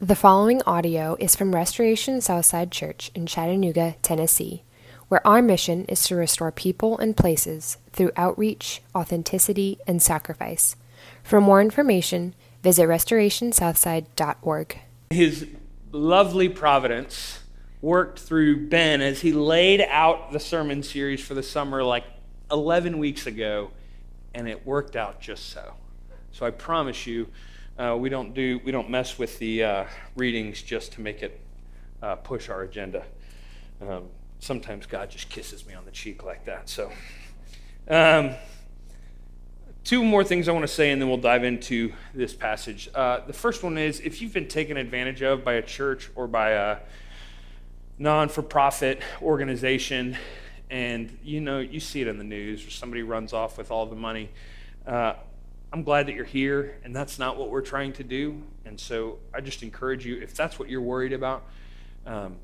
The following audio is from Restoration Southside Church in Chattanooga, Tennessee, where our mission is to restore people and places through outreach, authenticity, and sacrifice. For more information, visit restorationsouthside.org. His lovely providence worked through Ben as he laid out the sermon series for the summer like 11 weeks ago, and it worked out just so. So I promise you, uh, we don't do we don't mess with the uh, readings just to make it uh, push our agenda. Um, sometimes God just kisses me on the cheek like that. So, um, two more things I want to say, and then we'll dive into this passage. Uh, the first one is if you've been taken advantage of by a church or by a non-for-profit organization, and you know you see it in the news, or somebody runs off with all the money. I'm glad that you're here, and that's not what we're trying to do. And so I just encourage you, if that's what you're worried about, um,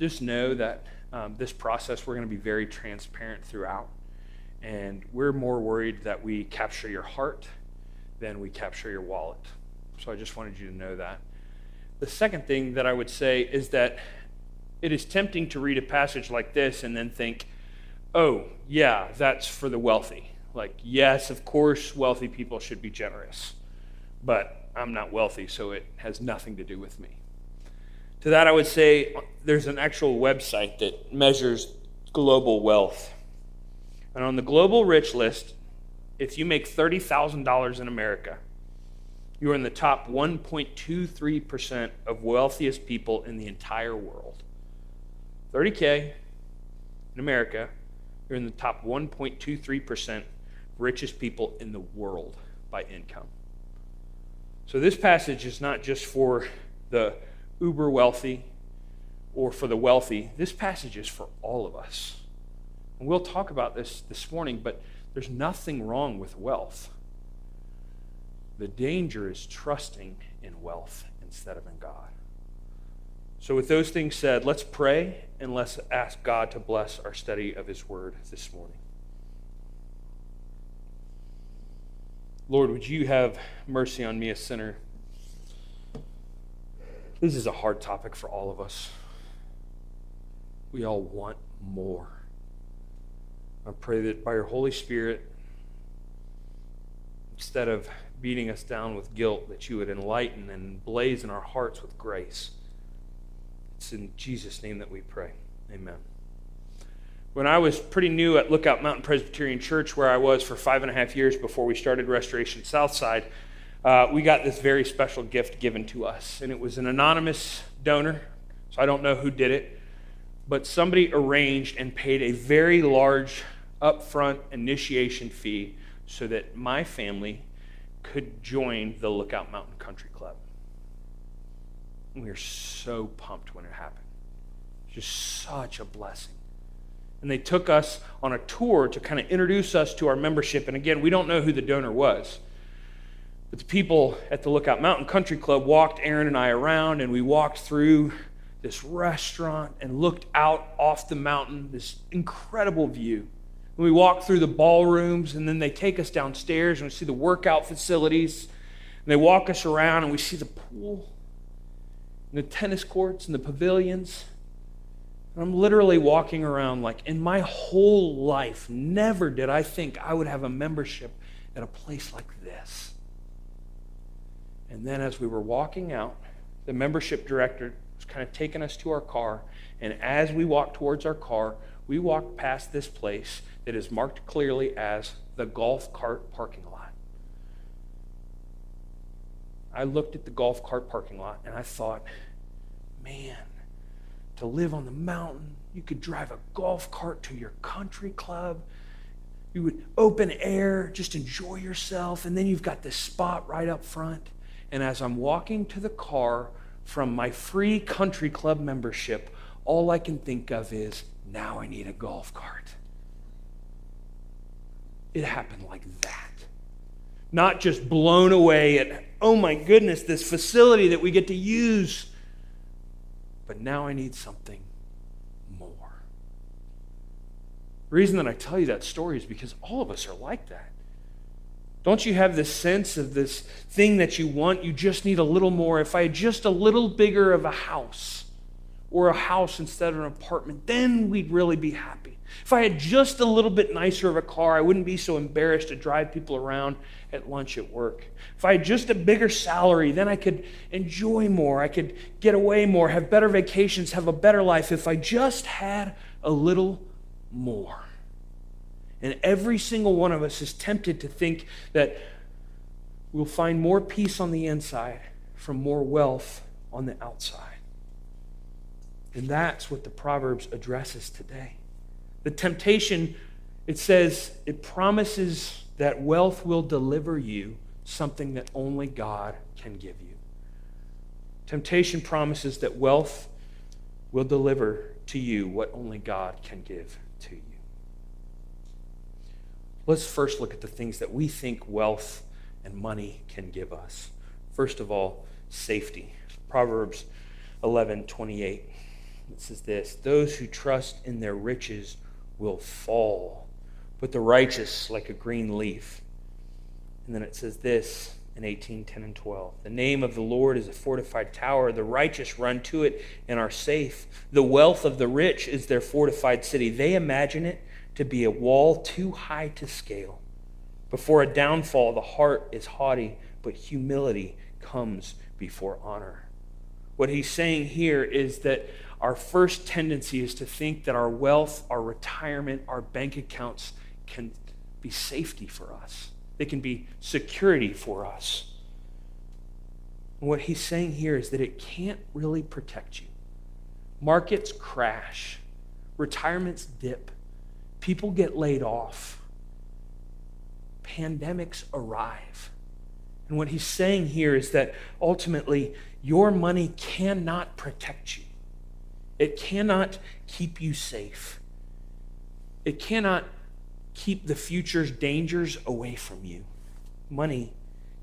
just know that um, this process, we're going to be very transparent throughout. And we're more worried that we capture your heart than we capture your wallet. So I just wanted you to know that. The second thing that I would say is that it is tempting to read a passage like this and then think, oh, yeah, that's for the wealthy like, yes, of course, wealthy people should be generous, but I'm not wealthy, so it has nothing to do with me. To that, I would say there's an actual website that measures global wealth. And on the global rich list, if you make $30,000 in America, you're in the top 1.23% of wealthiest people in the entire world. 30K in America, you're in the top 1.23% richest people in the world by income. So this passage is not just for the uber wealthy or for the wealthy. This passage is for all of us. And we'll talk about this this morning, but there's nothing wrong with wealth. The danger is trusting in wealth instead of in God. So, with those things said, let's pray and let's ask God to bless our study of His Word this morning. Lord, would you have mercy on me, a sinner? This is a hard topic for all of us. We all want more. I pray that by your Holy Spirit, instead of beating us down with guilt, that you would enlighten and blaze in our hearts with grace. It's in Jesus' name that we pray. Amen. When I was pretty new at Lookout Mountain Presbyterian Church, where I was for five and a half years before we started Restoration Southside, uh, we got this very special gift given to us. And it was an anonymous donor, so I don't know who did it, but somebody arranged and paid a very large upfront initiation fee so that my family could join the Lookout Mountain Country Club. we were so pumped when it happened. Just such a blessing and they took us on a tour to kind of introduce us to our membership. And again, we don't know who the donor was. But the people at the Lookout Mountain Country Club walked Aaron and I around, and we walked through this restaurant and looked out off the mountain, this incredible view. And we walked through the ballrooms, and then they take us downstairs and we see the workout facilities. And they walk us around, and we see the pool, and the tennis courts, and the pavilions. I'm literally walking around like, in my whole life, never did I think I would have a membership at a place like this. And then as we were walking out, the membership director was kind of taking us to our car. And as we walked towards our car, we walked past this place that is marked clearly as the golf cart parking lot. I looked at the golf cart parking lot and I thought, man, to live on the mountain. You could drive a golf cart to your country club. You would open air, just enjoy yourself. And then you've got this spot right up front. And as I'm walking to the car from my free country club membership, all I can think of is now I need a golf cart. It happened like that. Not just blown away at, oh my goodness, this facility that we get to use but now I need something more. The reason that I tell you that story is because all of us are like that. Don't you have this sense of this thing that you want? You just need a little more. If I had just a little bigger of a house or a house instead of an apartment, then we'd really be happy. If I had just a little bit nicer of a car, I wouldn't be so embarrassed to drive people around at lunch at work. If I had just a bigger salary, then I could enjoy more. I could get away more, have better vacations, have a better life. If I just had a little more. And every single one of us is tempted to think that we'll find more peace on the inside from more wealth on the outside. And that's what the Proverbs addresses today. The temptation, it says, it promises that wealth will deliver you something that only God can give you. Temptation promises that wealth will deliver to you what only God can give to you. Let's first look at the things that we think wealth and money can give us. First of all, safety. Proverbs 11 28. It says this Those who trust in their riches will fall, but the righteous like a green leaf. And then it says this in 18 10 and 12. The name of the Lord is a fortified tower. The righteous run to it and are safe. The wealth of the rich is their fortified city. They imagine it to be a wall too high to scale. Before a downfall, the heart is haughty, but humility comes before honor. What he's saying here is that our first tendency is to think that our wealth, our retirement, our bank accounts can be safety for us, they can be security for us. And what he's saying here is that it can't really protect you. Markets crash, retirements dip, People get laid off. Pandemics arrive. And what he's saying here is that ultimately, your money cannot protect you, it cannot keep you safe, it cannot keep the future's dangers away from you. Money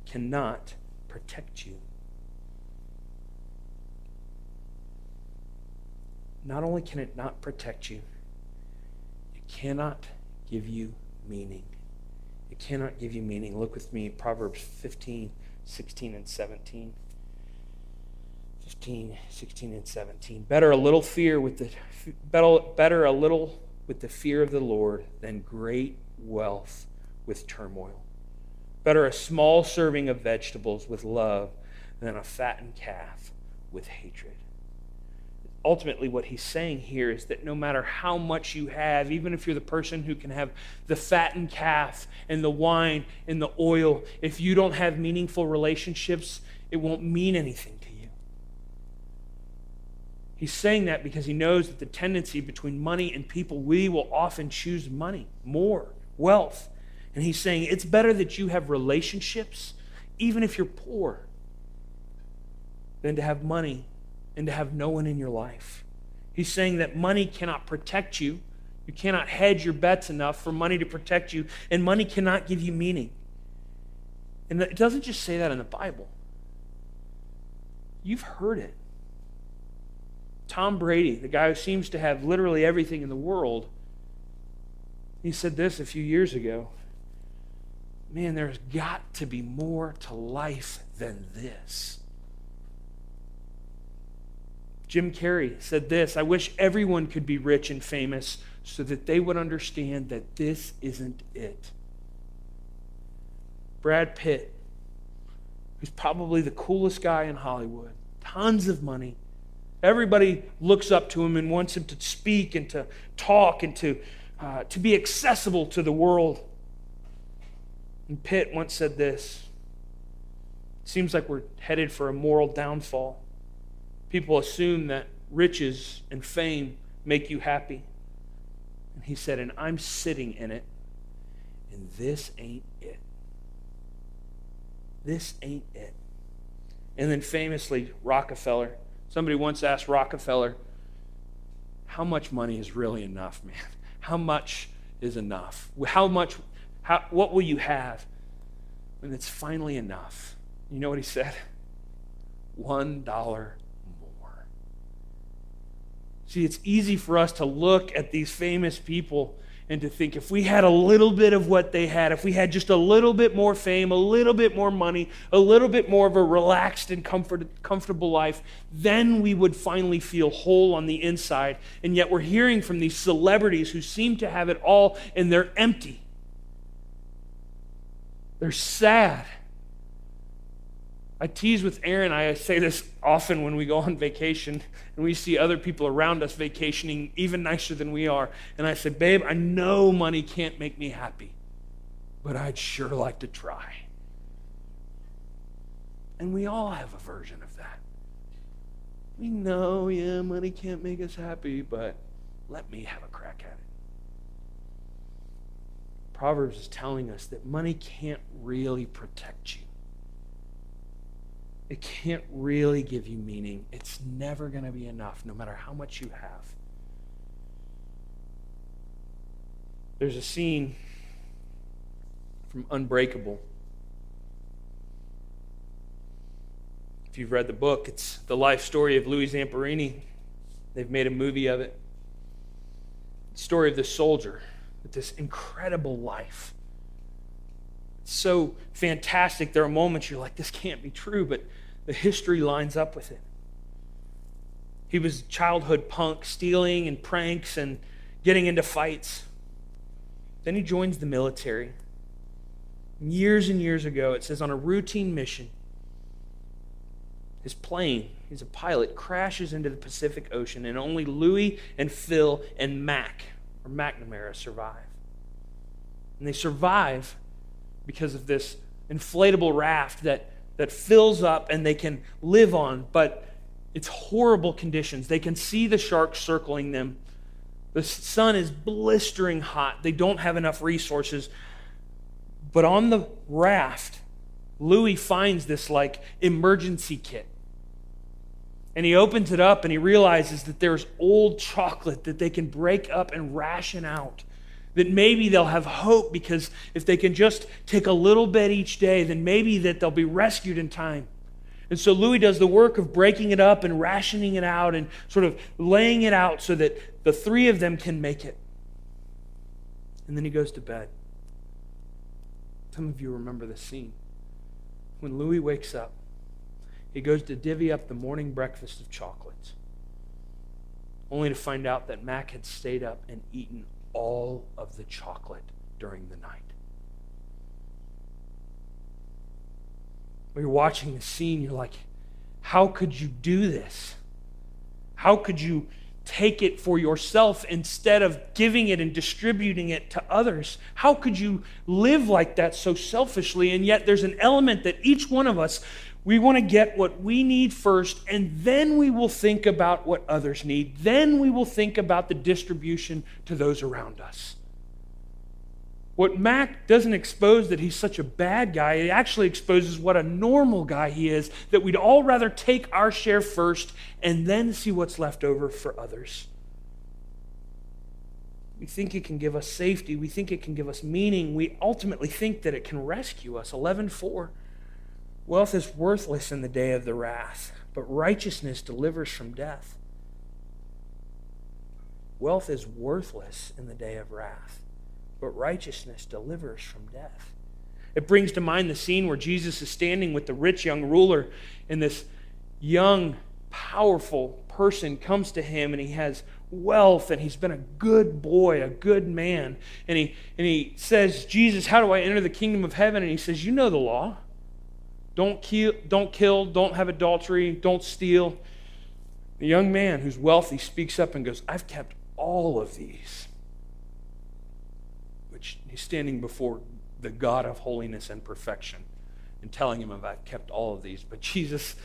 cannot protect you. Not only can it not protect you, it cannot give you meaning. It cannot give you meaning. Look with me, Proverbs 15, 16, and 17. 15, 16, and 17. Better a little fear with the better, better a little with the fear of the Lord than great wealth with turmoil. Better a small serving of vegetables with love than a fattened calf with hatred ultimately what he's saying here is that no matter how much you have, even if you're the person who can have the fattened calf and the wine and the oil, if you don't have meaningful relationships, it won't mean anything to you. He's saying that because he knows that the tendency between money and people, we will often choose money, more, wealth. And he's saying it's better that you have relationships, even if you're poor, than to have money and to have no one in your life. He's saying that money cannot protect you. You cannot hedge your bets enough for money to protect you, and money cannot give you meaning. And it doesn't just say that in the Bible, you've heard it. Tom Brady, the guy who seems to have literally everything in the world, he said this a few years ago Man, there's got to be more to life than this. Jim Carrey said this I wish everyone could be rich and famous so that they would understand that this isn't it. Brad Pitt, who's probably the coolest guy in Hollywood, tons of money. Everybody looks up to him and wants him to speak and to talk and to, uh, to be accessible to the world. And Pitt once said this Seems like we're headed for a moral downfall. People assume that riches and fame make you happy. And he said, And I'm sitting in it, and this ain't it. This ain't it. And then famously, Rockefeller. Somebody once asked Rockefeller, How much money is really enough, man? How much is enough? How much, how, what will you have when it's finally enough? You know what he said? One dollar more. See, it's easy for us to look at these famous people and to think if we had a little bit of what they had, if we had just a little bit more fame, a little bit more money, a little bit more of a relaxed and comfort, comfortable life, then we would finally feel whole on the inside. And yet we're hearing from these celebrities who seem to have it all and they're empty. They're sad. I tease with Aaron, I say this often when we go on vacation and we see other people around us vacationing even nicer than we are. And I say, Babe, I know money can't make me happy, but I'd sure like to try. And we all have a version of that. We know, yeah, money can't make us happy, but let me have a crack at it. Proverbs is telling us that money can't really protect you it can't really give you meaning. It's never going to be enough, no matter how much you have. There's a scene from Unbreakable. If you've read the book, it's the life story of Louis Zamperini. They've made a movie of it. The story of this soldier with this incredible life. It's so fantastic. There are moments you're like, this can't be true, but the history lines up with it. He was childhood punk, stealing and pranks and getting into fights. Then he joins the military. Years and years ago, it says on a routine mission, his plane, he's a pilot, crashes into the Pacific Ocean, and only Louis and Phil and Mac, or McNamara, survive. And they survive because of this inflatable raft that that fills up and they can live on, but it's horrible conditions. They can see the sharks circling them. The sun is blistering hot. They don't have enough resources. But on the raft, Louis finds this like emergency kit. And he opens it up and he realizes that there's old chocolate that they can break up and ration out that maybe they'll have hope because if they can just take a little bit each day, then maybe that they'll be rescued in time. And so Louis does the work of breaking it up and rationing it out and sort of laying it out so that the three of them can make it. And then he goes to bed. Some of you remember the scene. When Louis wakes up, he goes to divvy up the morning breakfast of chocolates, only to find out that Mac had stayed up and eaten all of the chocolate during the night. When you're watching the scene, you're like, how could you do this? How could you take it for yourself instead of giving it and distributing it to others? How could you live like that so selfishly? And yet, there's an element that each one of us we want to get what we need first, and then we will think about what others need. Then we will think about the distribution to those around us. What Mac doesn't expose that he's such a bad guy, it actually exposes what a normal guy he is, that we'd all rather take our share first and then see what's left over for others. We think it can give us safety. We think it can give us meaning. We ultimately think that it can rescue us. 11 4. Wealth is worthless in the day of the wrath, but righteousness delivers from death. Wealth is worthless in the day of wrath, but righteousness delivers from death. It brings to mind the scene where Jesus is standing with the rich young ruler, and this young, powerful person comes to him, and he has wealth, and he's been a good boy, a good man. And he, and he says, Jesus, how do I enter the kingdom of heaven? And he says, You know the law. Don't kill, don't kill, don't have adultery, don't steal. The young man who's wealthy speaks up and goes, I've kept all of these. Which he's standing before the God of holiness and perfection and telling him, I've kept all of these. But Jesus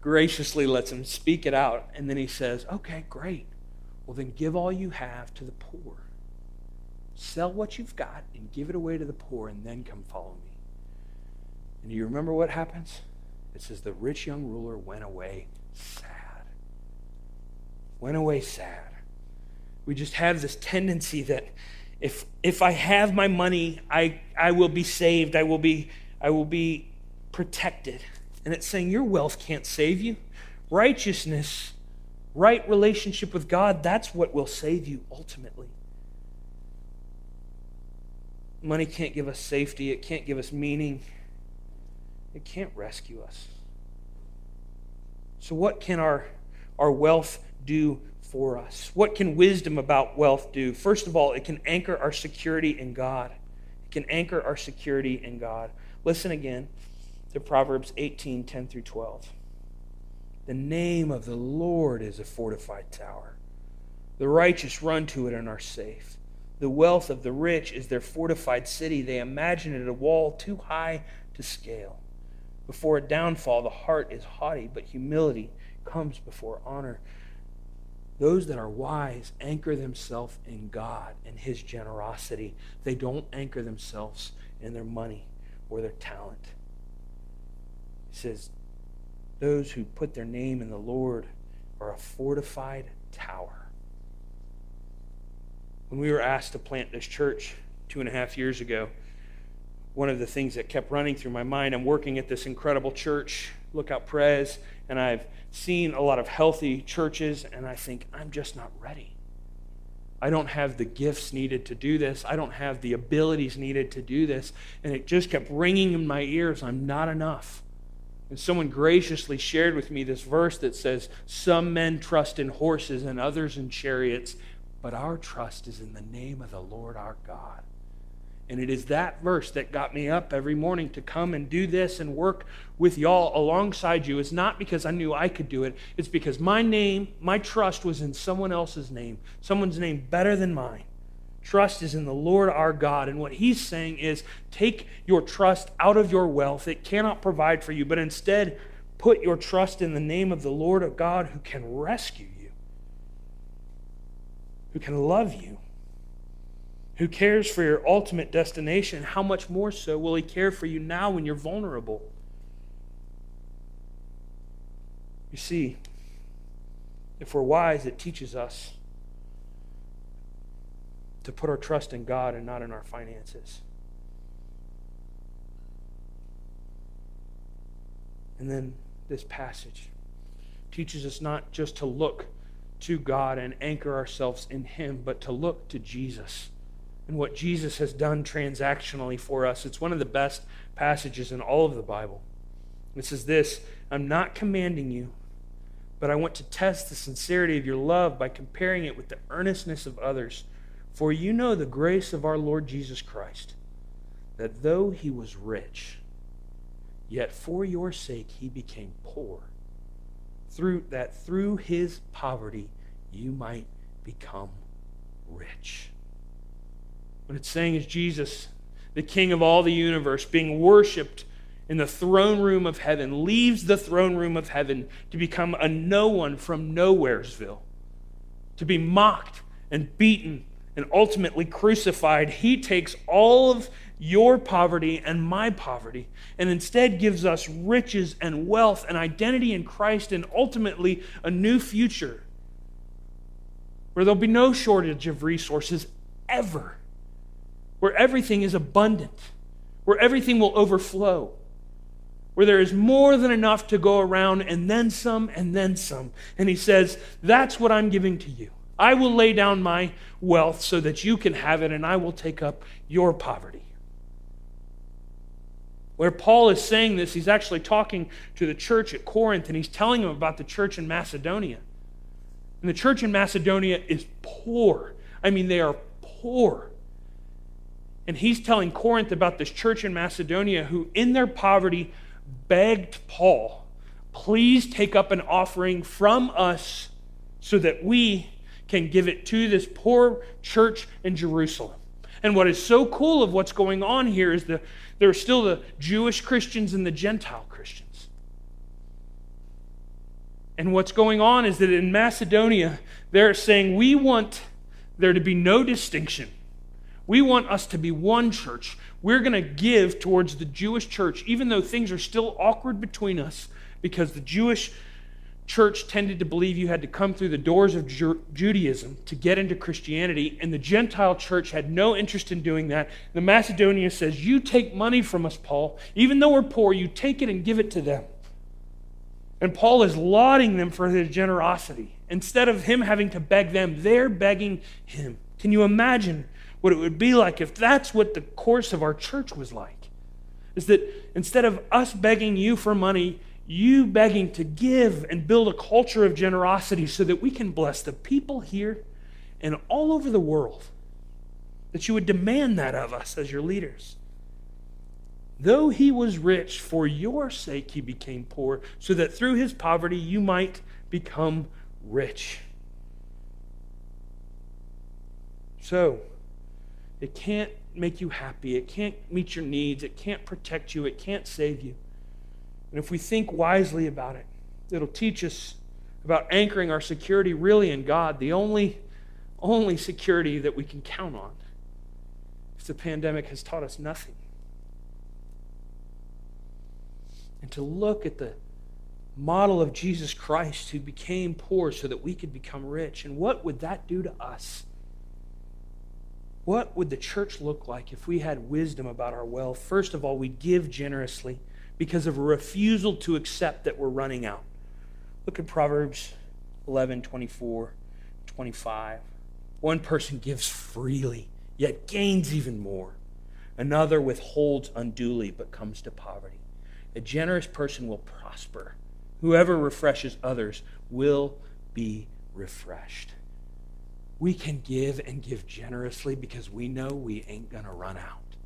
graciously lets him speak it out. And then he says, Okay, great. Well, then give all you have to the poor. Sell what you've got and give it away to the poor, and then come follow me. And you remember what happens? It says the rich young ruler went away sad. Went away sad. We just have this tendency that if if I have my money, I I will be saved. I will be I will be protected. And it's saying your wealth can't save you. Righteousness, right relationship with God, that's what will save you ultimately. Money can't give us safety, it can't give us meaning, it can't rescue us. So, what can our, our wealth do for us? What can wisdom about wealth do? First of all, it can anchor our security in God. It can anchor our security in God. Listen again to Proverbs 18 10 through 12. The name of the Lord is a fortified tower. The righteous run to it and are safe. The wealth of the rich is their fortified city. They imagine it a wall too high to scale. Before a downfall, the heart is haughty, but humility comes before honor. Those that are wise anchor themselves in God and His generosity. They don't anchor themselves in their money or their talent. He says, Those who put their name in the Lord are a fortified tower. When we were asked to plant this church two and a half years ago, one of the things that kept running through my mind. I'm working at this incredible church, Lookout Pres, and I've seen a lot of healthy churches, and I think, I'm just not ready. I don't have the gifts needed to do this. I don't have the abilities needed to do this. And it just kept ringing in my ears I'm not enough. And someone graciously shared with me this verse that says, Some men trust in horses and others in chariots, but our trust is in the name of the Lord our God. And it is that verse that got me up every morning to come and do this and work with y'all alongside you. It's not because I knew I could do it, it's because my name, my trust was in someone else's name, someone's name better than mine. Trust is in the Lord our God. And what he's saying is take your trust out of your wealth. It cannot provide for you, but instead put your trust in the name of the Lord of God who can rescue you, who can love you who cares for your ultimate destination, how much more so will He care for you now when you're vulnerable? You see, if we're wise, it teaches us to put our trust in God and not in our finances. And then this passage teaches us not just to look to God and anchor ourselves in Him, but to look to Jesus and what Jesus has done transactionally for us. It's one of the best passages in all of the Bible. It says this I'm not commanding you, but I want to test the sincerity of your love by comparing it with the earnestness of others. For you know the grace of our Lord Jesus Christ, that though he was rich, yet for your sake he became poor, through that through his poverty you might become rich. What it's saying is Jesus, the King of all the universe, being worshiped in the throne room of heaven, leaves the throne room of heaven to become a no one from Nowheresville, to be mocked and beaten and ultimately crucified. He takes all of your poverty and my poverty and instead gives us riches and wealth and identity in Christ and ultimately a new future where there'll be no shortage of resources ever where everything is abundant, where everything will overflow, where there is more than enough to go around and then some and then some. And he says, That's what I'm giving to you. I will lay down my wealth so that you can have it, and I will take up your poverty. Where Paul is saying this, he's actually talking to the church at Corinth, and he's telling them about the church in Macedonia. And the church in Macedonia is poor. I mean, they are poor. And he's telling Corinth about this church in Macedonia who, in their poverty, begged Paul, please take up an offering from us so that we can give it to this poor church in Jerusalem. And what is so cool of what's going on here is that there are still the Jewish Christians and the Gentile Christians. And what's going on is that in Macedonia, they're saying, we want there to be no distinction we want us to be one church. We're going to give towards the Jewish church, even though things are still awkward between us, because the Jewish church tended to believe you had to come through the doors of Ju- Judaism to get into Christianity, and the Gentile church had no interest in doing that. The Macedonia says, You take money from us, Paul. Even though we're poor, you take it and give it to them. And Paul is lauding them for their generosity. Instead of him having to beg them, they're begging him. Can you imagine what it would be like if that's what the course of our church was like. Is that instead of us begging you for money, you begging to give and build a culture of generosity so that we can bless the people here and all over the world. That you would demand that of us as your leaders. Though he was rich, for your sake he became poor, so that through his poverty you might become rich. So, it can't make you happy. It can't meet your needs. It can't protect you. It can't save you. And if we think wisely about it, it'll teach us about anchoring our security really in God, the only, only security that we can count on. If the pandemic has taught us nothing. and to look at the model of Jesus Christ who became poor so that we could become rich. And what would that do to us? What would the church look like if we had wisdom about our wealth? First of all, we give generously because of a refusal to accept that we're running out. Look at Proverbs 11 24, 25. One person gives freely, yet gains even more. Another withholds unduly, but comes to poverty. A generous person will prosper. Whoever refreshes others will be refreshed. We can give and give generously because we know we ain't going to run out.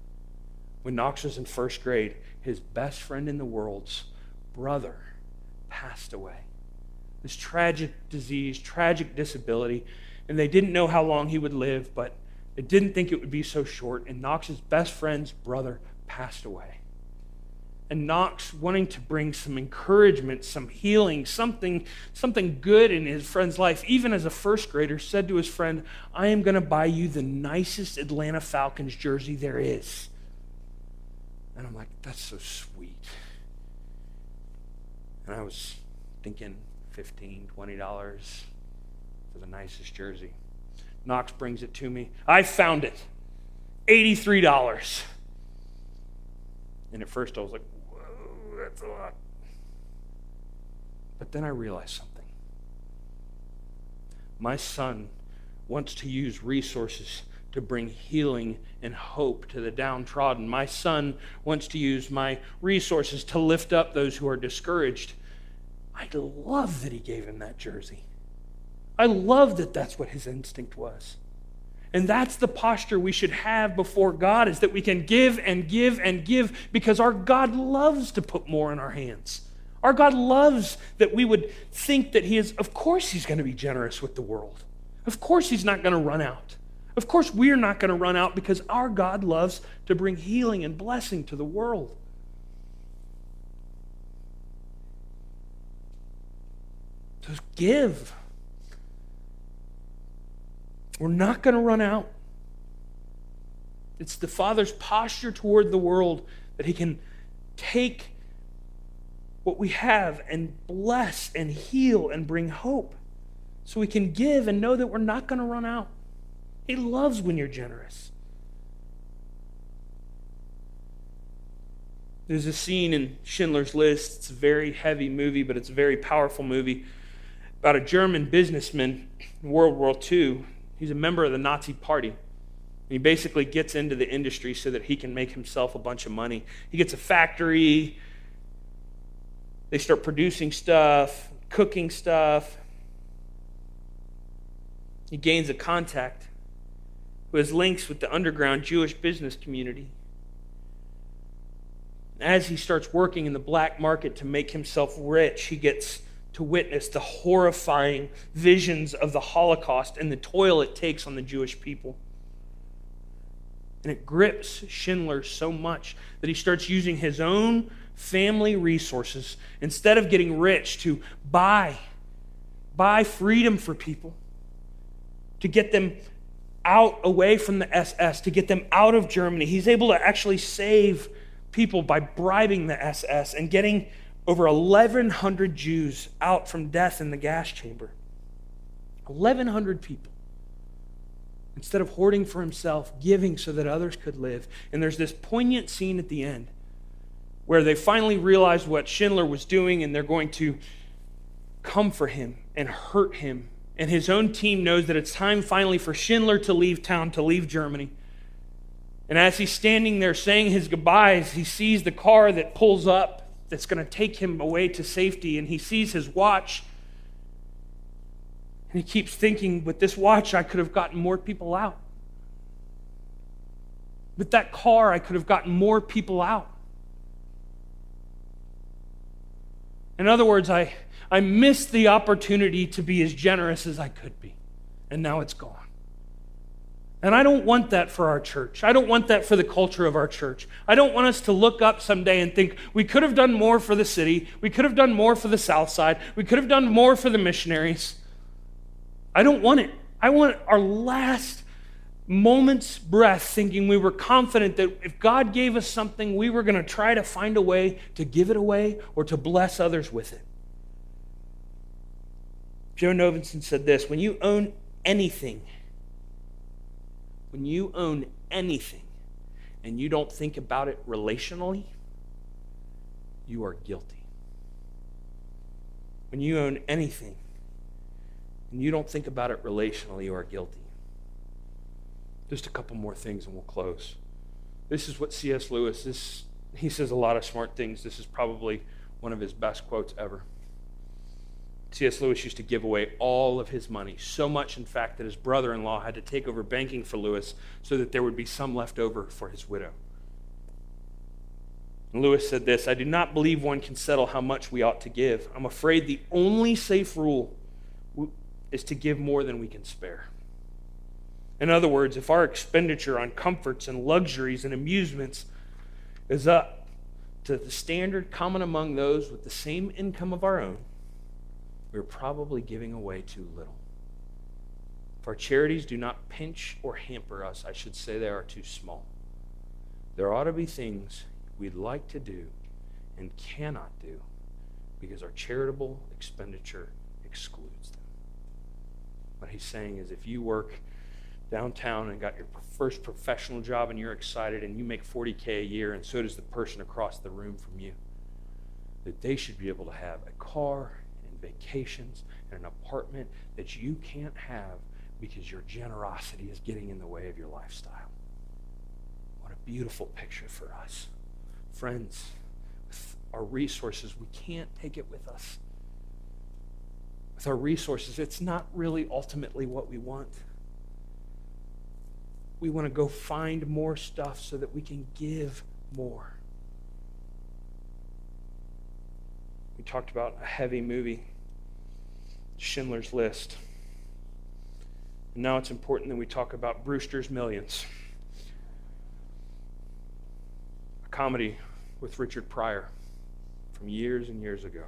When Knox was in first grade, his best friend in the world's brother passed away. This tragic disease, tragic disability, and they didn't know how long he would live, but they didn't think it would be so short. And Knox's best friend's brother passed away and Knox wanting to bring some encouragement, some healing, something, something good in his friend's life, even as a first grader, said to his friend, I am going to buy you the nicest Atlanta Falcons jersey there is. And I'm like, that's so sweet. And I was thinking $15, $20 for the nicest jersey. Knox brings it to me. I found it. $83. And at first I was like, that's a lot. But then I realized something. My son wants to use resources to bring healing and hope to the downtrodden. My son wants to use my resources to lift up those who are discouraged. I love that he gave him that jersey. I love that that's what his instinct was. And that's the posture we should have before God is that we can give and give and give because our God loves to put more in our hands. Our God loves that we would think that He is, of course, He's going to be generous with the world. Of course, He's not going to run out. Of course, we're not going to run out because our God loves to bring healing and blessing to the world. So give. We're not going to run out. It's the Father's posture toward the world that He can take what we have and bless and heal and bring hope. So we can give and know that we're not going to run out. He loves when you're generous. There's a scene in Schindler's List. It's a very heavy movie, but it's a very powerful movie about a German businessman in World War II He's a member of the Nazi Party. He basically gets into the industry so that he can make himself a bunch of money. He gets a factory. They start producing stuff, cooking stuff. He gains a contact who has links with the underground Jewish business community. As he starts working in the black market to make himself rich, he gets to witness the horrifying visions of the Holocaust and the toil it takes on the Jewish people. And it grips Schindler so much that he starts using his own family resources instead of getting rich to buy buy freedom for people to get them out away from the SS to get them out of Germany he's able to actually save people by bribing the SS and getting over 1,100 Jews out from death in the gas chamber. 1,100 people. Instead of hoarding for himself, giving so that others could live. And there's this poignant scene at the end where they finally realize what Schindler was doing and they're going to come for him and hurt him. And his own team knows that it's time finally for Schindler to leave town, to leave Germany. And as he's standing there saying his goodbyes, he sees the car that pulls up that's going to take him away to safety, and he sees his watch. And he keeps thinking, with this watch, I could have gotten more people out. With that car, I could have gotten more people out. In other words, I, I missed the opportunity to be as generous as I could be, and now it's gone. And I don't want that for our church. I don't want that for the culture of our church. I don't want us to look up someday and think we could have done more for the city. We could have done more for the South Side. We could have done more for the missionaries. I don't want it. I want our last moment's breath thinking we were confident that if God gave us something, we were going to try to find a way to give it away or to bless others with it. Joe Novenson said this When you own anything, when you own anything and you don't think about it relationally, you are guilty. When you own anything and you don't think about it relationally, you are guilty. Just a couple more things and we'll close. This is what C.S. Lewis, this, he says a lot of smart things. This is probably one of his best quotes ever. C.S. Lewis used to give away all of his money, so much, in fact, that his brother in law had to take over banking for Lewis so that there would be some left over for his widow. And Lewis said this I do not believe one can settle how much we ought to give. I'm afraid the only safe rule is to give more than we can spare. In other words, if our expenditure on comforts and luxuries and amusements is up to the standard common among those with the same income of our own, we're probably giving away too little. If our charities do not pinch or hamper us, I should say they are too small. There ought to be things we'd like to do and cannot do because our charitable expenditure excludes them. What he's saying is if you work downtown and got your first professional job and you're excited and you make 40K a year and so does the person across the room from you, that they should be able to have a car vacations and an apartment that you can't have because your generosity is getting in the way of your lifestyle. What a beautiful picture for us. Friends, with our resources, we can't take it with us. With our resources, it's not really ultimately what we want. We want to go find more stuff so that we can give more. We talked about a heavy movie, Schindler's List. And now it's important that we talk about Brewster's Millions, a comedy with Richard Pryor from years and years ago.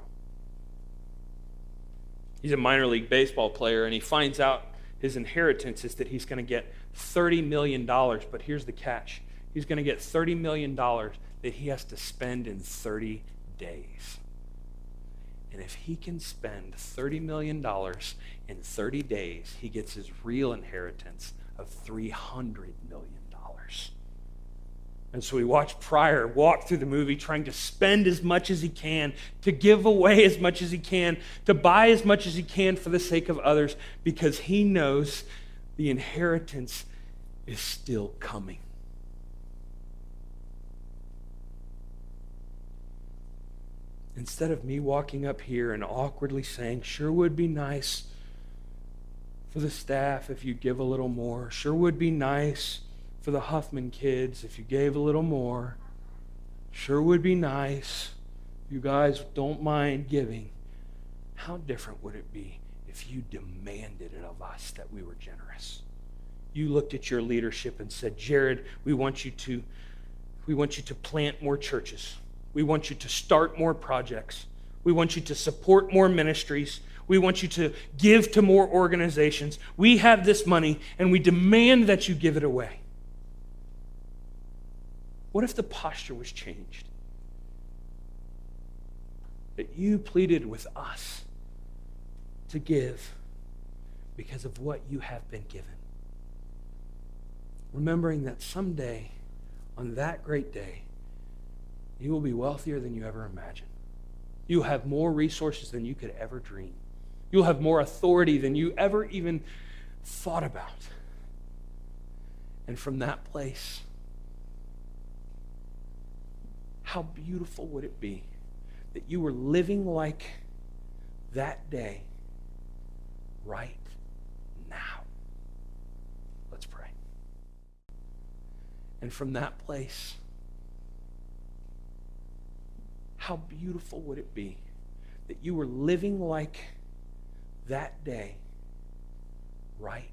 He's a minor league baseball player, and he finds out his inheritance is that he's going to get $30 million. But here's the catch he's going to get $30 million that he has to spend in 30 days. And if he can spend $30 million in 30 days, he gets his real inheritance of $300 million. And so we watch Pryor walk through the movie trying to spend as much as he can, to give away as much as he can, to buy as much as he can for the sake of others, because he knows the inheritance is still coming. Instead of me walking up here and awkwardly saying, sure would be nice for the staff if you give a little more, sure would be nice for the Huffman kids if you gave a little more, sure would be nice. You guys don't mind giving. How different would it be if you demanded it of us that we were generous? You looked at your leadership and said, Jared, we want you to, we want you to plant more churches. We want you to start more projects. We want you to support more ministries. We want you to give to more organizations. We have this money and we demand that you give it away. What if the posture was changed? That you pleaded with us to give because of what you have been given. Remembering that someday, on that great day, you will be wealthier than you ever imagined. You'll have more resources than you could ever dream. You'll have more authority than you ever even thought about. And from that place, how beautiful would it be that you were living like that day right now? Let's pray. And from that place, how beautiful would it be that you were living like that day right